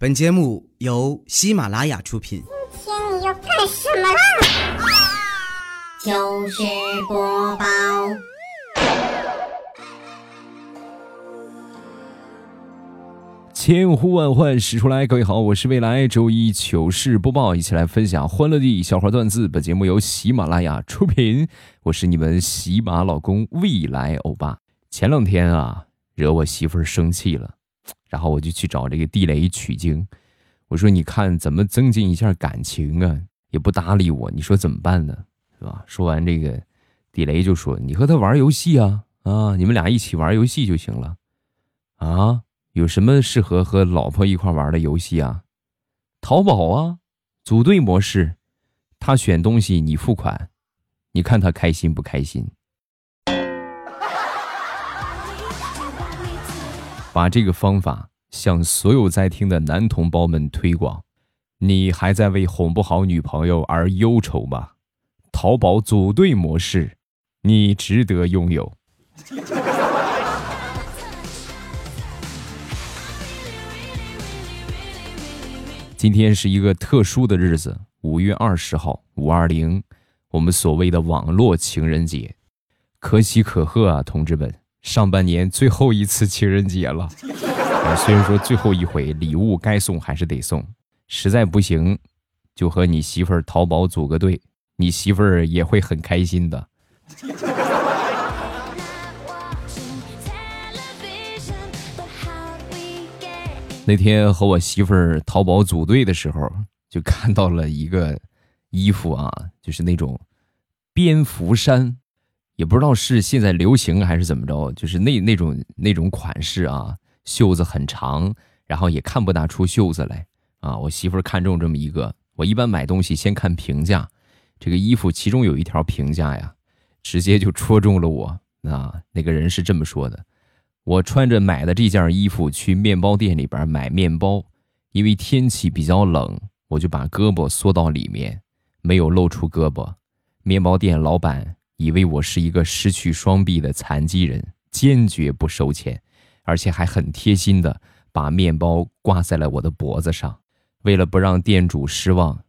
本节目由喜马拉雅出品。今天你要干什么啦？糗事播报，千呼万唤始出来，各位好，我是未来周一糗事播报，一起来分享欢乐地笑话段子。本节目由喜马拉雅出品，我是你们喜马老公未来欧巴。前两天啊，惹我媳妇儿生气了，然后我就去找这个地雷取经，我说你看怎么增进一下感情啊？也不搭理我，你说怎么办呢？是吧？说完这个，地雷就说：“你和他玩游戏啊啊，你们俩一起玩游戏就行了啊。”有什么适合和老婆一块玩的游戏啊？淘宝啊，组队模式，他选东西你付款，你看他开心不开心？把这个方法向所有在听的男同胞们推广。你还在为哄不好女朋友而忧愁吗？淘宝组队模式，你值得拥有。今天是一个特殊的日子，五月二十号，五二零，我们所谓的网络情人节，可喜可贺啊，同志们！上半年最后一次情人节了，虽然说最后一回礼物该送还是得送，实在不行，就和你媳妇儿淘宝组个队，你媳妇儿也会很开心的。那天和我媳妇儿淘宝组队的时候，就看到了一个衣服啊，就是那种蝙蝠衫，也不知道是现在流行还是怎么着，就是那那种那种款式啊，袖子很长，然后也看不大出袖子来啊。我媳妇儿看中这么一个，我一般买东西先看评价，这个衣服其中有一条评价呀，直接就戳中了我啊。那个人是这么说的。我穿着买的这件衣服去面包店里边买面包，因为天气比较冷，我就把胳膊缩到里面，没有露出胳膊。面包店老板以为我是一个失去双臂的残疾人，坚决不收钱，而且还很贴心的把面包挂在了我的脖子上。为了不让店主失望，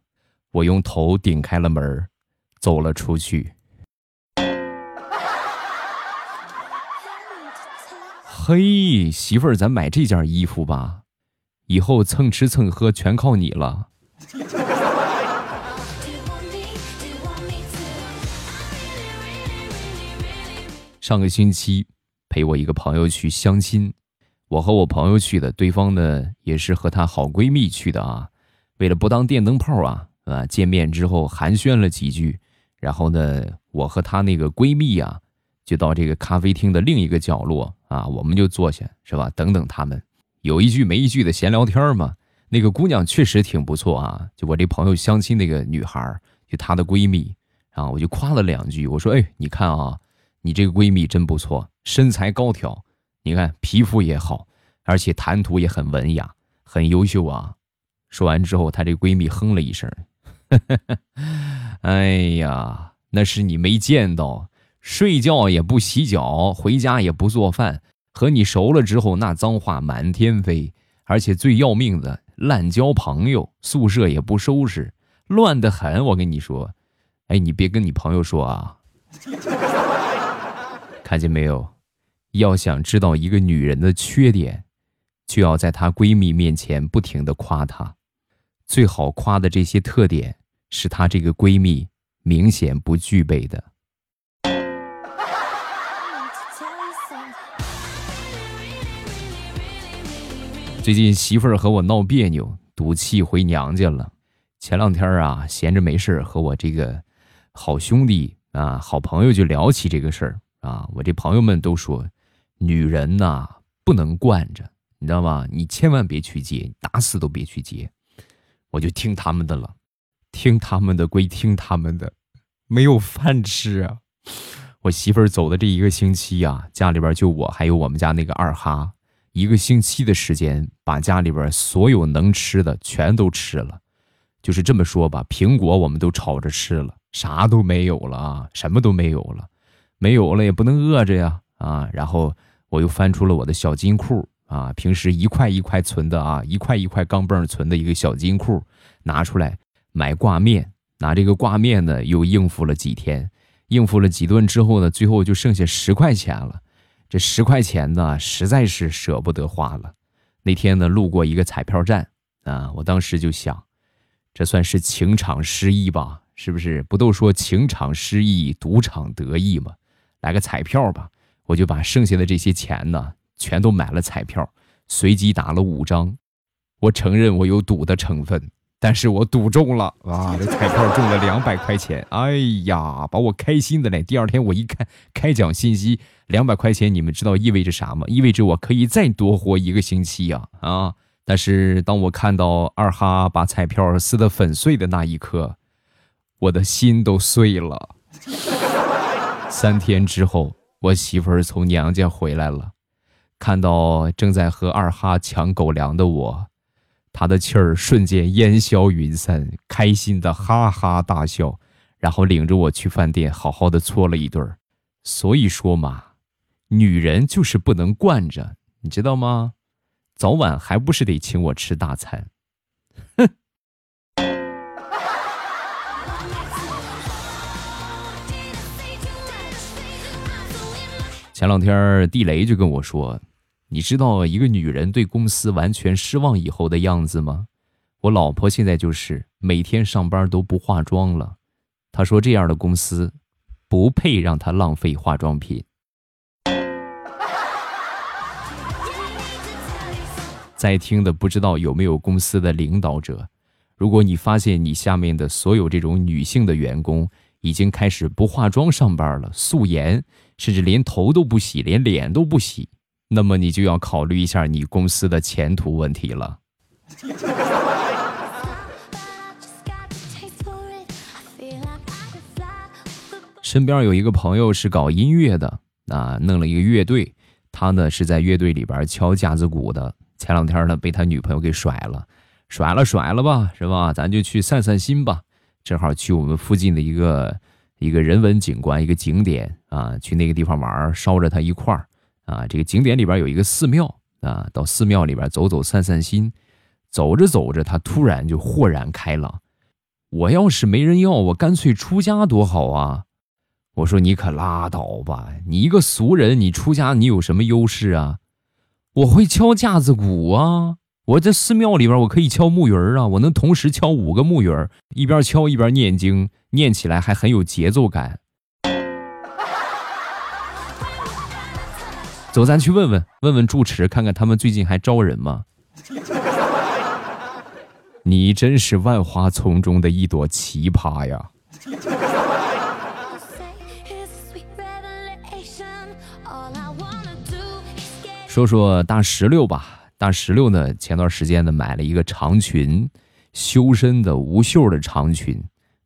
我用头顶开了门，走了出去。嘿，媳妇儿，咱买这件衣服吧，以后蹭吃蹭喝全靠你了。上个星期陪我一个朋友去相亲，我和我朋友去的，对方呢也是和她好闺蜜去的啊。为了不当电灯泡啊，啊，见面之后寒暄了几句，然后呢，我和她那个闺蜜啊。就到这个咖啡厅的另一个角落啊，我们就坐下，是吧？等等他们，有一句没一句的闲聊天嘛。那个姑娘确实挺不错啊，就我这朋友相亲那个女孩，就她的闺蜜，然后我就夸了两句，我说：“哎，你看啊，你这个闺蜜真不错，身材高挑，你看皮肤也好，而且谈吐也很文雅，很优秀啊。”说完之后，她这闺蜜哼了一声：“ 哎呀，那是你没见到。”睡觉也不洗脚，回家也不做饭，和你熟了之后，那脏话满天飞，而且最要命的，滥交朋友，宿舍也不收拾，乱得很。我跟你说，哎，你别跟你朋友说啊。看见没有？要想知道一个女人的缺点，就要在她闺蜜面前不停的夸她，最好夸的这些特点，是她这个闺蜜明显不具备的。最近媳妇儿和我闹别扭，赌气回娘家了。前两天啊，闲着没事儿和我这个好兄弟啊、好朋友就聊起这个事儿啊。我这朋友们都说，女人呐不能惯着，你知道吗？你千万别去接，打死都别去接。我就听他们的了，听他们的归听他们的，没有饭吃啊。我媳妇儿走的这一个星期啊，家里边就我还有我们家那个二哈。一个星期的时间，把家里边所有能吃的全都吃了，就是这么说吧，苹果我们都炒着吃了，啥都没有了啊，什么都没有了，没有了也不能饿着呀啊！然后我又翻出了我的小金库啊，平时一块一块存的啊，一块一块钢镚存的一个小金库，拿出来买挂面，拿这个挂面呢又应付了几天，应付了几顿之后呢，最后就剩下十块钱了。这十块钱呢，实在是舍不得花了。那天呢，路过一个彩票站啊，我当时就想，这算是情场失意吧？是不是？不都说情场失意，赌场得意吗？来个彩票吧，我就把剩下的这些钱呢，全都买了彩票，随机打了五张。我承认我有赌的成分，但是我赌中了啊！这彩票中了两百块钱，哎呀，把我开心的嘞！第二天我一看开奖信息，两百块钱，你们知道意味着啥吗？意味着我可以再多活一个星期呀！啊！但是当我看到二哈把彩票撕得粉碎的那一刻，我的心都碎了。三天之后，我媳妇儿从娘家回来了，看到正在和二哈抢狗粮的我，她的气儿瞬间烟消云散，开心的哈哈大笑，然后领着我去饭店好好的搓了一顿。所以说嘛，女人就是不能惯着，你知道吗？早晚还不是得请我吃大餐。前两天地雷就跟我说：“你知道一个女人对公司完全失望以后的样子吗？”我老婆现在就是每天上班都不化妆了。她说这样的公司不配让她浪费化妆品。在听的不知道有没有公司的领导者，如果你发现你下面的所有这种女性的员工已经开始不化妆上班了，素颜。甚至连头都不洗，连脸都不洗，那么你就要考虑一下你公司的前途问题了。身边有一个朋友是搞音乐的，啊，弄了一个乐队，他呢是在乐队里边敲架子鼓的。前两天呢被他女朋友给甩了，甩了甩了吧，是吧？咱就去散散心吧，正好去我们附近的一个。一个人文景观，一个景点啊，去那个地方玩，捎着他一块儿啊。这个景点里边有一个寺庙啊，到寺庙里边走走，散散心。走着走着，他突然就豁然开朗。我要是没人要，我干脆出家多好啊！我说你可拉倒吧，你一个俗人，你出家你有什么优势啊？我会敲架子鼓啊。我在寺庙里边，我可以敲木鱼儿啊，我能同时敲五个木鱼儿，一边敲一边念经，念起来还很有节奏感。走，咱去问问问问住持，看看他们最近还招人吗？你真是万花丛中的一朵奇葩呀！说说大石榴吧。大石榴呢？前段时间呢，买了一个长裙，修身的无袖的长裙。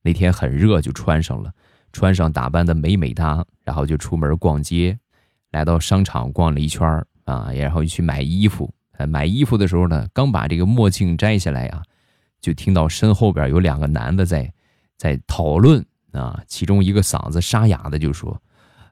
那天很热，就穿上了，穿上打扮的美美哒，然后就出门逛街，来到商场逛了一圈啊，然后去买衣服。买衣服的时候呢，刚把这个墨镜摘下来呀，就听到身后边有两个男的在在讨论啊，其中一个嗓子沙哑的就说：“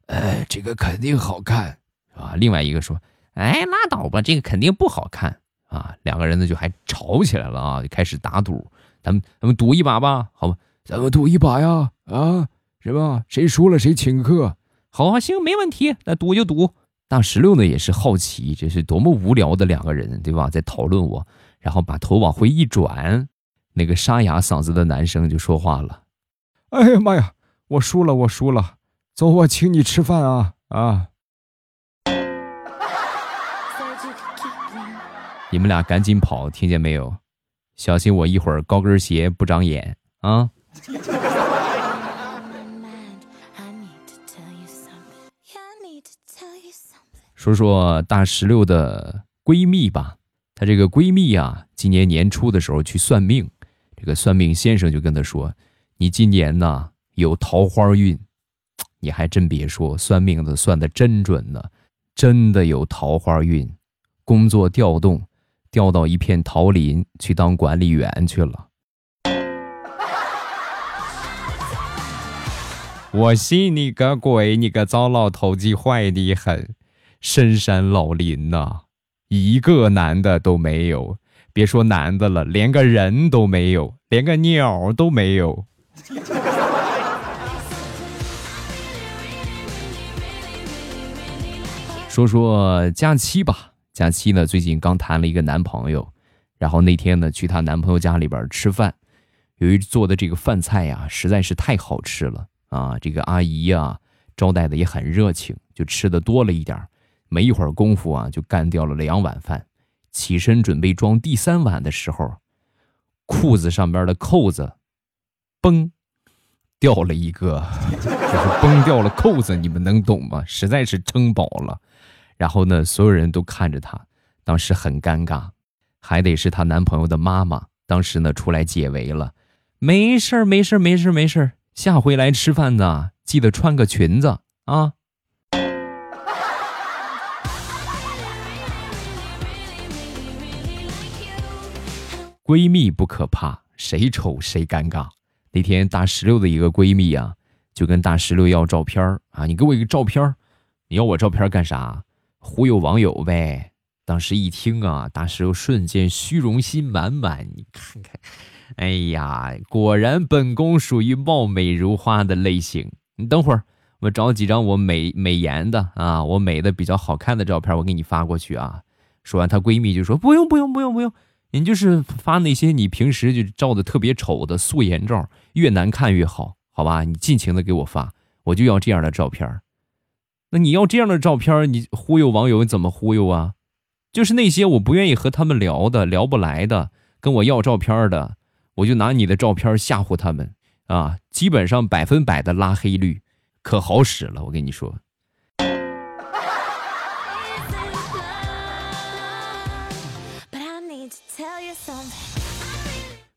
哎，这个肯定好看啊。”另外一个说。哎，拉倒吧，这个肯定不好看啊！两个人呢就还吵起来了啊，就开始打赌，咱们咱们赌一把吧，好吧？咱们赌一把呀，啊，是吧？谁输了谁请客。好啊，行，没问题，那赌就赌。大石榴呢也是好奇，这是多么无聊的两个人，对吧？在讨论我，然后把头往回一转，那个沙哑嗓子的男生就说话了：“哎呀妈呀，我输了，我输了，走，我请你吃饭啊啊！”你们俩赶紧跑，听见没有？小心我一会儿高跟鞋不长眼啊！说说大石榴的闺蜜吧，她这个闺蜜啊，今年年初的时候去算命，这个算命先生就跟她说：“你今年呢有桃花运。”你还真别说，算命的算的真准呢，真的有桃花运，工作调动。调到一片桃林去当管理员去了。我信你个鬼！你个糟老头子坏的很，深山老林呐，一个男的都没有。别说男的了，连个人都没有，连个鸟都没有。说说假期吧，佳期呢最近刚谈了一个男朋友，然后那天呢去她男朋友家里边吃饭，由于做的这个饭菜呀实在是太好吃了啊，这个阿姨呀招待的也很热情，就吃的多了一点没一会儿功夫啊就干掉了两碗饭。起身准备装第三碗的时候，裤子上边的扣子，崩，掉了一个，就是崩掉了扣子，你们能懂吗？实在是撑饱了，然后呢，所有人都看着她，当时很尴尬，还得是她男朋友的妈妈，当时呢出来解围了，没事儿，没事儿，没事儿，没事儿，下回来吃饭呢，记得穿个裙子啊。闺蜜不可怕，谁丑谁尴尬。那天大石榴的一个闺蜜啊，就跟大石榴要照片啊，你给我一个照片你要我照片干啥？忽悠网友呗。当时一听啊，大石榴瞬间虚荣心满满。你看看，哎呀，果然本宫属于貌美如花的类型。你等会儿，我找几张我美美颜的啊，我美的比较好看的照片，我给你发过去啊。说完，她闺蜜就说：“不用，不用，不用，不用。”你就是发那些你平时就照的特别丑的素颜照，越难看越好，好吧？你尽情的给我发，我就要这样的照片。那你要这样的照片，你忽悠网友怎么忽悠啊？就是那些我不愿意和他们聊的、聊不来的，跟我要照片的，我就拿你的照片吓唬他们啊！基本上百分百的拉黑率，可好使了，我跟你说。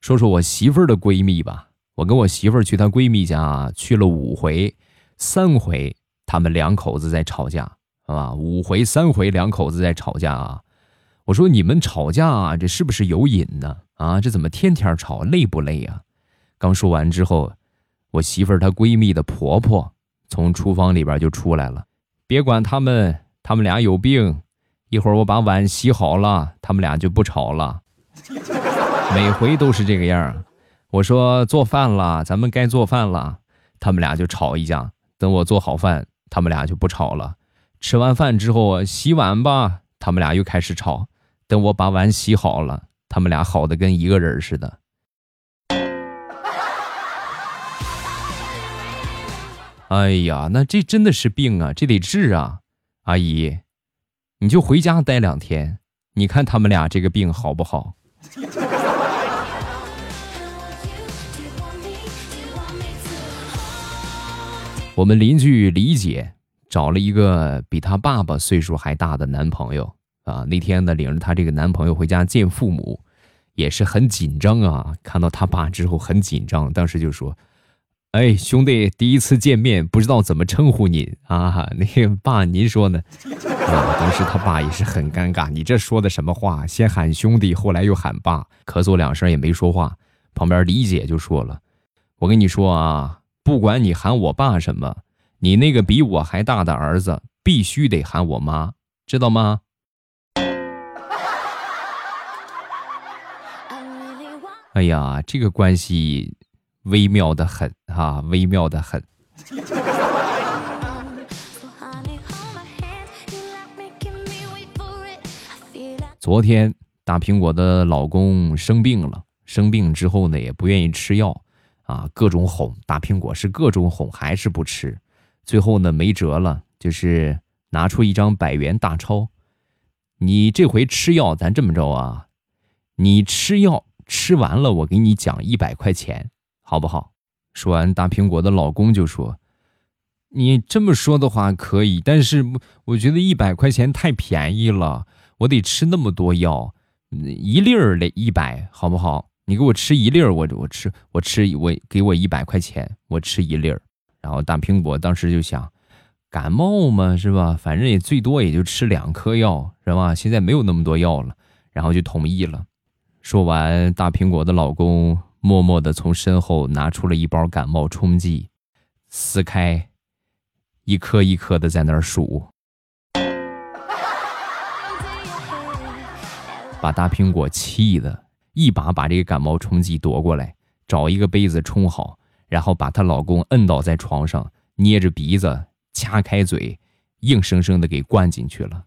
说说我媳妇儿的闺蜜吧，我跟我媳妇儿去她闺蜜家去了五回，三回他们两口子在吵架，啊，五回三回两口子在吵架啊。我说你们吵架这是不是有瘾呢？啊，这怎么天天吵，累不累呀？刚说完之后，我媳妇儿她闺蜜的婆婆从厨房里边就出来了，别管他们，他们俩有病。一会儿我把碗洗好了，他们俩就不吵了。每回都是这个样儿我说做饭了，咱们该做饭了，他们俩就吵一架。等我做好饭，他们俩就不吵了。吃完饭之后洗碗吧，他们俩又开始吵。等我把碗洗好了，他们俩好的跟一个人似的。哎呀，那这真的是病啊，这得治啊！阿姨，你就回家待两天，你看他们俩这个病好不好？我们邻居李姐找了一个比她爸爸岁数还大的男朋友啊。那天呢，领着她这个男朋友回家见父母，也是很紧张啊。看到他爸之后很紧张，当时就说：“哎，兄弟，第一次见面，不知道怎么称呼您啊？那个爸，您说呢？”啊，当时他爸也是很尴尬，你这说的什么话？先喊兄弟，后来又喊爸，咳嗽两声也没说话。旁边李姐就说了：“我跟你说啊。”不管你喊我爸什么，你那个比我还大的儿子必须得喊我妈，知道吗？哎呀，这个关系微妙的很啊，微妙的很。昨天大苹果的老公生病了，生病之后呢，也不愿意吃药。啊，各种哄大苹果是各种哄，还是不吃。最后呢，没辙了，就是拿出一张百元大钞。你这回吃药，咱这么着啊，你吃药吃完了，我给你奖一百块钱，好不好？说完，大苹果的老公就说：“你这么说的话可以，但是我觉得一百块钱太便宜了，我得吃那么多药，一粒儿的一百，好不好？”你给我吃一粒儿，我我吃我吃我给我一百块钱，我吃一粒儿。然后大苹果当时就想，感冒嘛是吧？反正也最多也就吃两颗药是吧？现在没有那么多药了，然后就同意了。说完，大苹果的老公默默的从身后拿出了一包感冒冲剂，撕开，一颗一颗的在那儿数。把大苹果气的一把把这个感冒冲剂夺过来，找一个杯子冲好，然后把她老公摁倒在床上，捏着鼻子掐开嘴，硬生生的给灌进去了。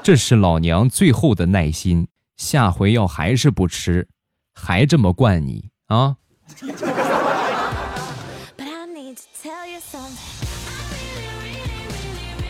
这是老娘最后的耐心，下回要还是不吃，还这么灌你啊！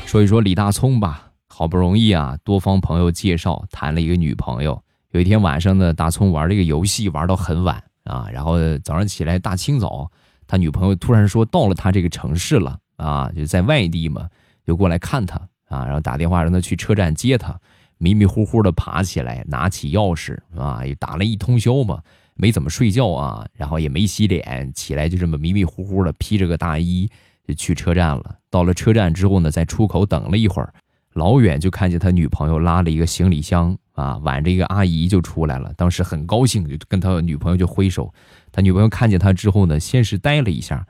说一说李大聪吧，好不容易啊，多方朋友介绍谈了一个女朋友。有一天晚上呢，大聪玩这个游戏玩到很晚啊，然后早上起来大清早，他女朋友突然说到了他这个城市了啊，就在外地嘛，就过来看他。啊，然后打电话让他去车站接他，迷迷糊糊的爬起来，拿起钥匙啊，也打了一通宵嘛，没怎么睡觉啊，然后也没洗脸，起来就这么迷迷糊糊的披着个大衣就去车站了。到了车站之后呢，在出口等了一会儿，老远就看见他女朋友拉了一个行李箱啊，挽着一个阿姨就出来了。当时很高兴，就跟他女朋友就挥手。他女朋友看见他之后呢，先是呆了一下，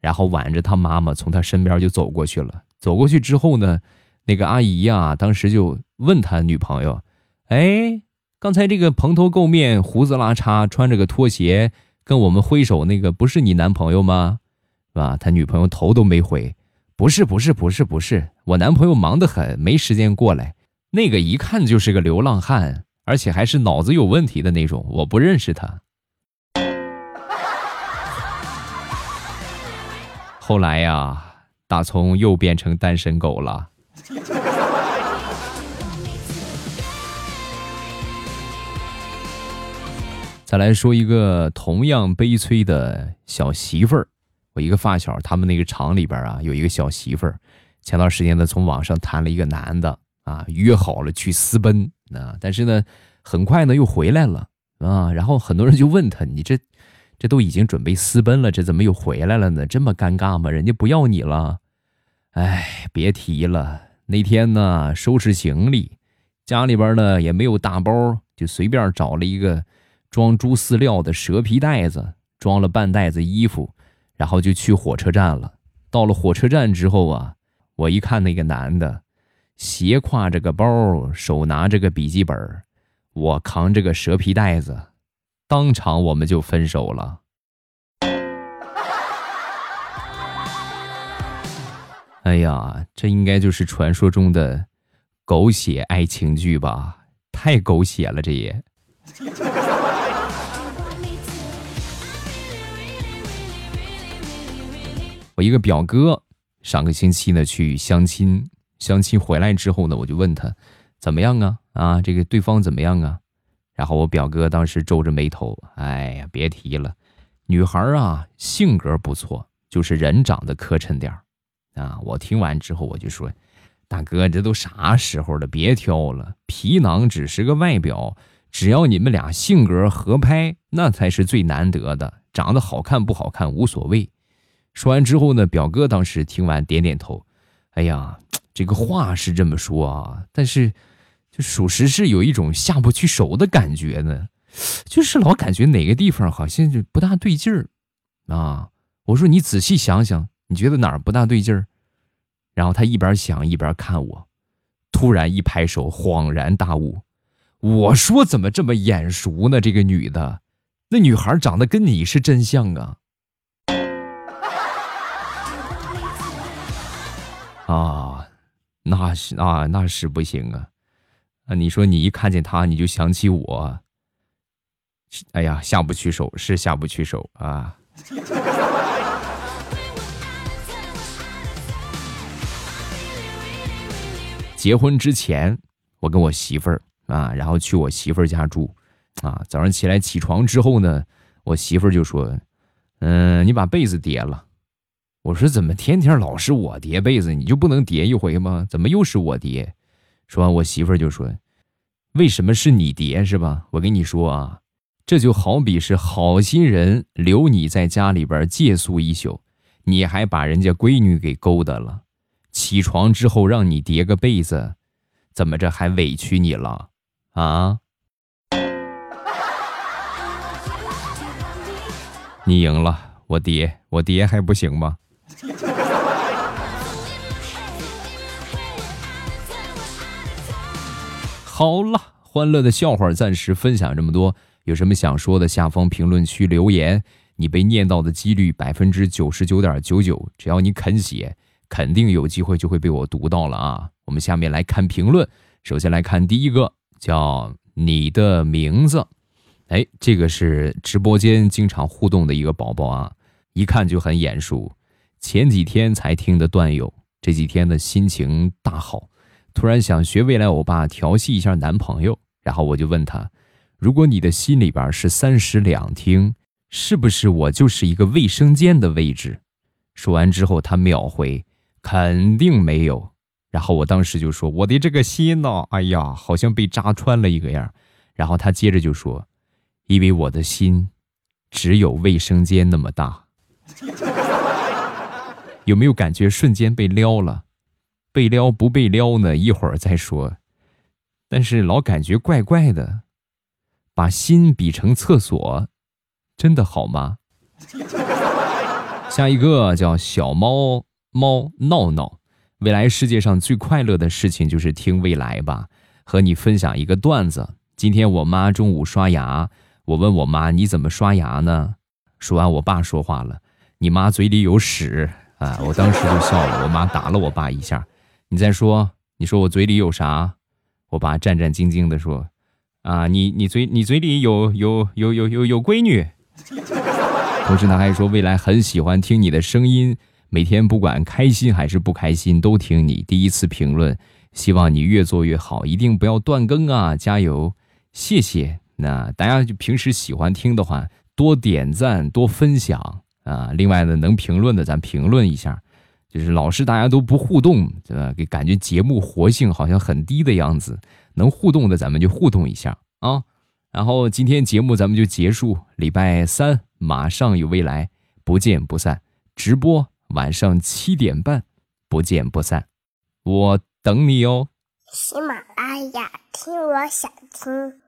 然后挽着他妈妈从他身边就走过去了。走过去之后呢。那个阿姨呀，当时就问他女朋友：“哎，刚才这个蓬头垢面、胡子拉碴、穿着个拖鞋跟我们挥手那个，不是你男朋友吗？是吧？”他女朋友头都没回：“不是，不是，不是，不是，我男朋友忙得很，没时间过来。那个一看就是个流浪汉，而且还是脑子有问题的那种，我不认识他。”后来呀，大葱又变成单身狗了。再来说一个同样悲催的小媳妇儿，我一个发小，他们那个厂里边啊，有一个小媳妇儿，前段时间呢，从网上谈了一个男的啊，约好了去私奔啊，但是呢，很快呢又回来了啊，然后很多人就问他，你这这都已经准备私奔了，这怎么又回来了呢？这么尴尬吗？人家不要你了？哎，别提了。那天呢，收拾行李，家里边呢也没有大包，就随便找了一个装猪饲料的蛇皮袋子，装了半袋子衣服，然后就去火车站了。到了火车站之后啊，我一看那个男的，斜挎着个包，手拿着个笔记本，我扛着个蛇皮袋子，当场我们就分手了。哎呀，这应该就是传说中的狗血爱情剧吧？太狗血了，这也。我一个表哥上个星期呢去相亲，相亲回来之后呢，我就问他怎么样啊？啊，这个对方怎么样啊？然后我表哥当时皱着眉头，哎呀，别提了，女孩啊性格不错，就是人长得磕碜点儿。啊！我听完之后，我就说：“大哥，这都啥时候了？别挑了，皮囊只是个外表，只要你们俩性格合拍，那才是最难得的。长得好看不好看无所谓。”说完之后呢，表哥当时听完点点头：“哎呀，这个话是这么说啊，但是就属实是有一种下不去手的感觉呢，就是老感觉哪个地方好像就不大对劲儿啊。”我说：“你仔细想想。”你觉得哪儿不大对劲儿？然后他一边想一边看我，突然一拍手，恍然大悟。我说怎么这么眼熟呢？这个女的，那女孩长得跟你是真像啊！啊，那是啊，那是不行啊！啊，你说你一看见他，你就想起我，哎呀，下不去手，是下不去手啊！结婚之前，我跟我媳妇儿啊，然后去我媳妇儿家住，啊，早上起来起床之后呢，我媳妇儿就说：“嗯，你把被子叠了。”我说：“怎么天天老是我叠被子，你就不能叠一回吗？怎么又是我叠？”说完，我媳妇儿就说：“为什么是你叠是吧？我跟你说啊，这就好比是好心人留你在家里边借宿一宿，你还把人家闺女给勾搭了。”起床之后让你叠个被子，怎么着还委屈你了啊？你赢了，我叠我叠还不行吗？好了，欢乐的笑话暂时分享这么多，有什么想说的，下方评论区留言。你被念到的几率百分之九十九点九九，只要你肯写，肯定有机会就会被我读到了啊！我们下面来看评论，首先来看第一个，叫你的名字。哎，这个是直播间经常互动的一个宝宝啊，一看就很眼熟。前几天才听的段友，这几天的心情大好，突然想学未来欧巴调戏一下男朋友，然后我就问他：如果你的心里边是三室两厅？是不是我就是一个卫生间的位置？说完之后，他秒回：“肯定没有。”然后我当时就说：“我的这个心呢？哎呀，好像被扎穿了一个样。”然后他接着就说：“因为我的心只有卫生间那么大。” 有没有感觉瞬间被撩了？被撩不被撩呢？一会儿再说。但是老感觉怪怪的，把心比成厕所。真的好吗？下一个叫小猫猫闹闹，未来世界上最快乐的事情就是听未来吧。和你分享一个段子：今天我妈中午刷牙，我问我妈你怎么刷牙呢？说完，我爸说话了：“你妈嘴里有屎啊！”我当时就笑了，我妈打了我爸一下。你再说，你说我嘴里有啥？我爸战战兢兢的说：“啊，你你嘴你嘴里有有有有有有闺女。”同时，他还说未来很喜欢听你的声音，每天不管开心还是不开心都听你。第一次评论，希望你越做越好，一定不要断更啊！加油，谢谢。那大家就平时喜欢听的话，多点赞，多分享啊！另外呢，能评论的咱评论一下，就是老是大家都不互动，对吧？给感觉节目活性好像很低的样子。能互动的咱们就互动一下啊！然后今天节目咱们就结束，礼拜三马上有未来，不见不散。直播晚上七点半，不见不散，我等你哦。喜马拉雅听，我想听。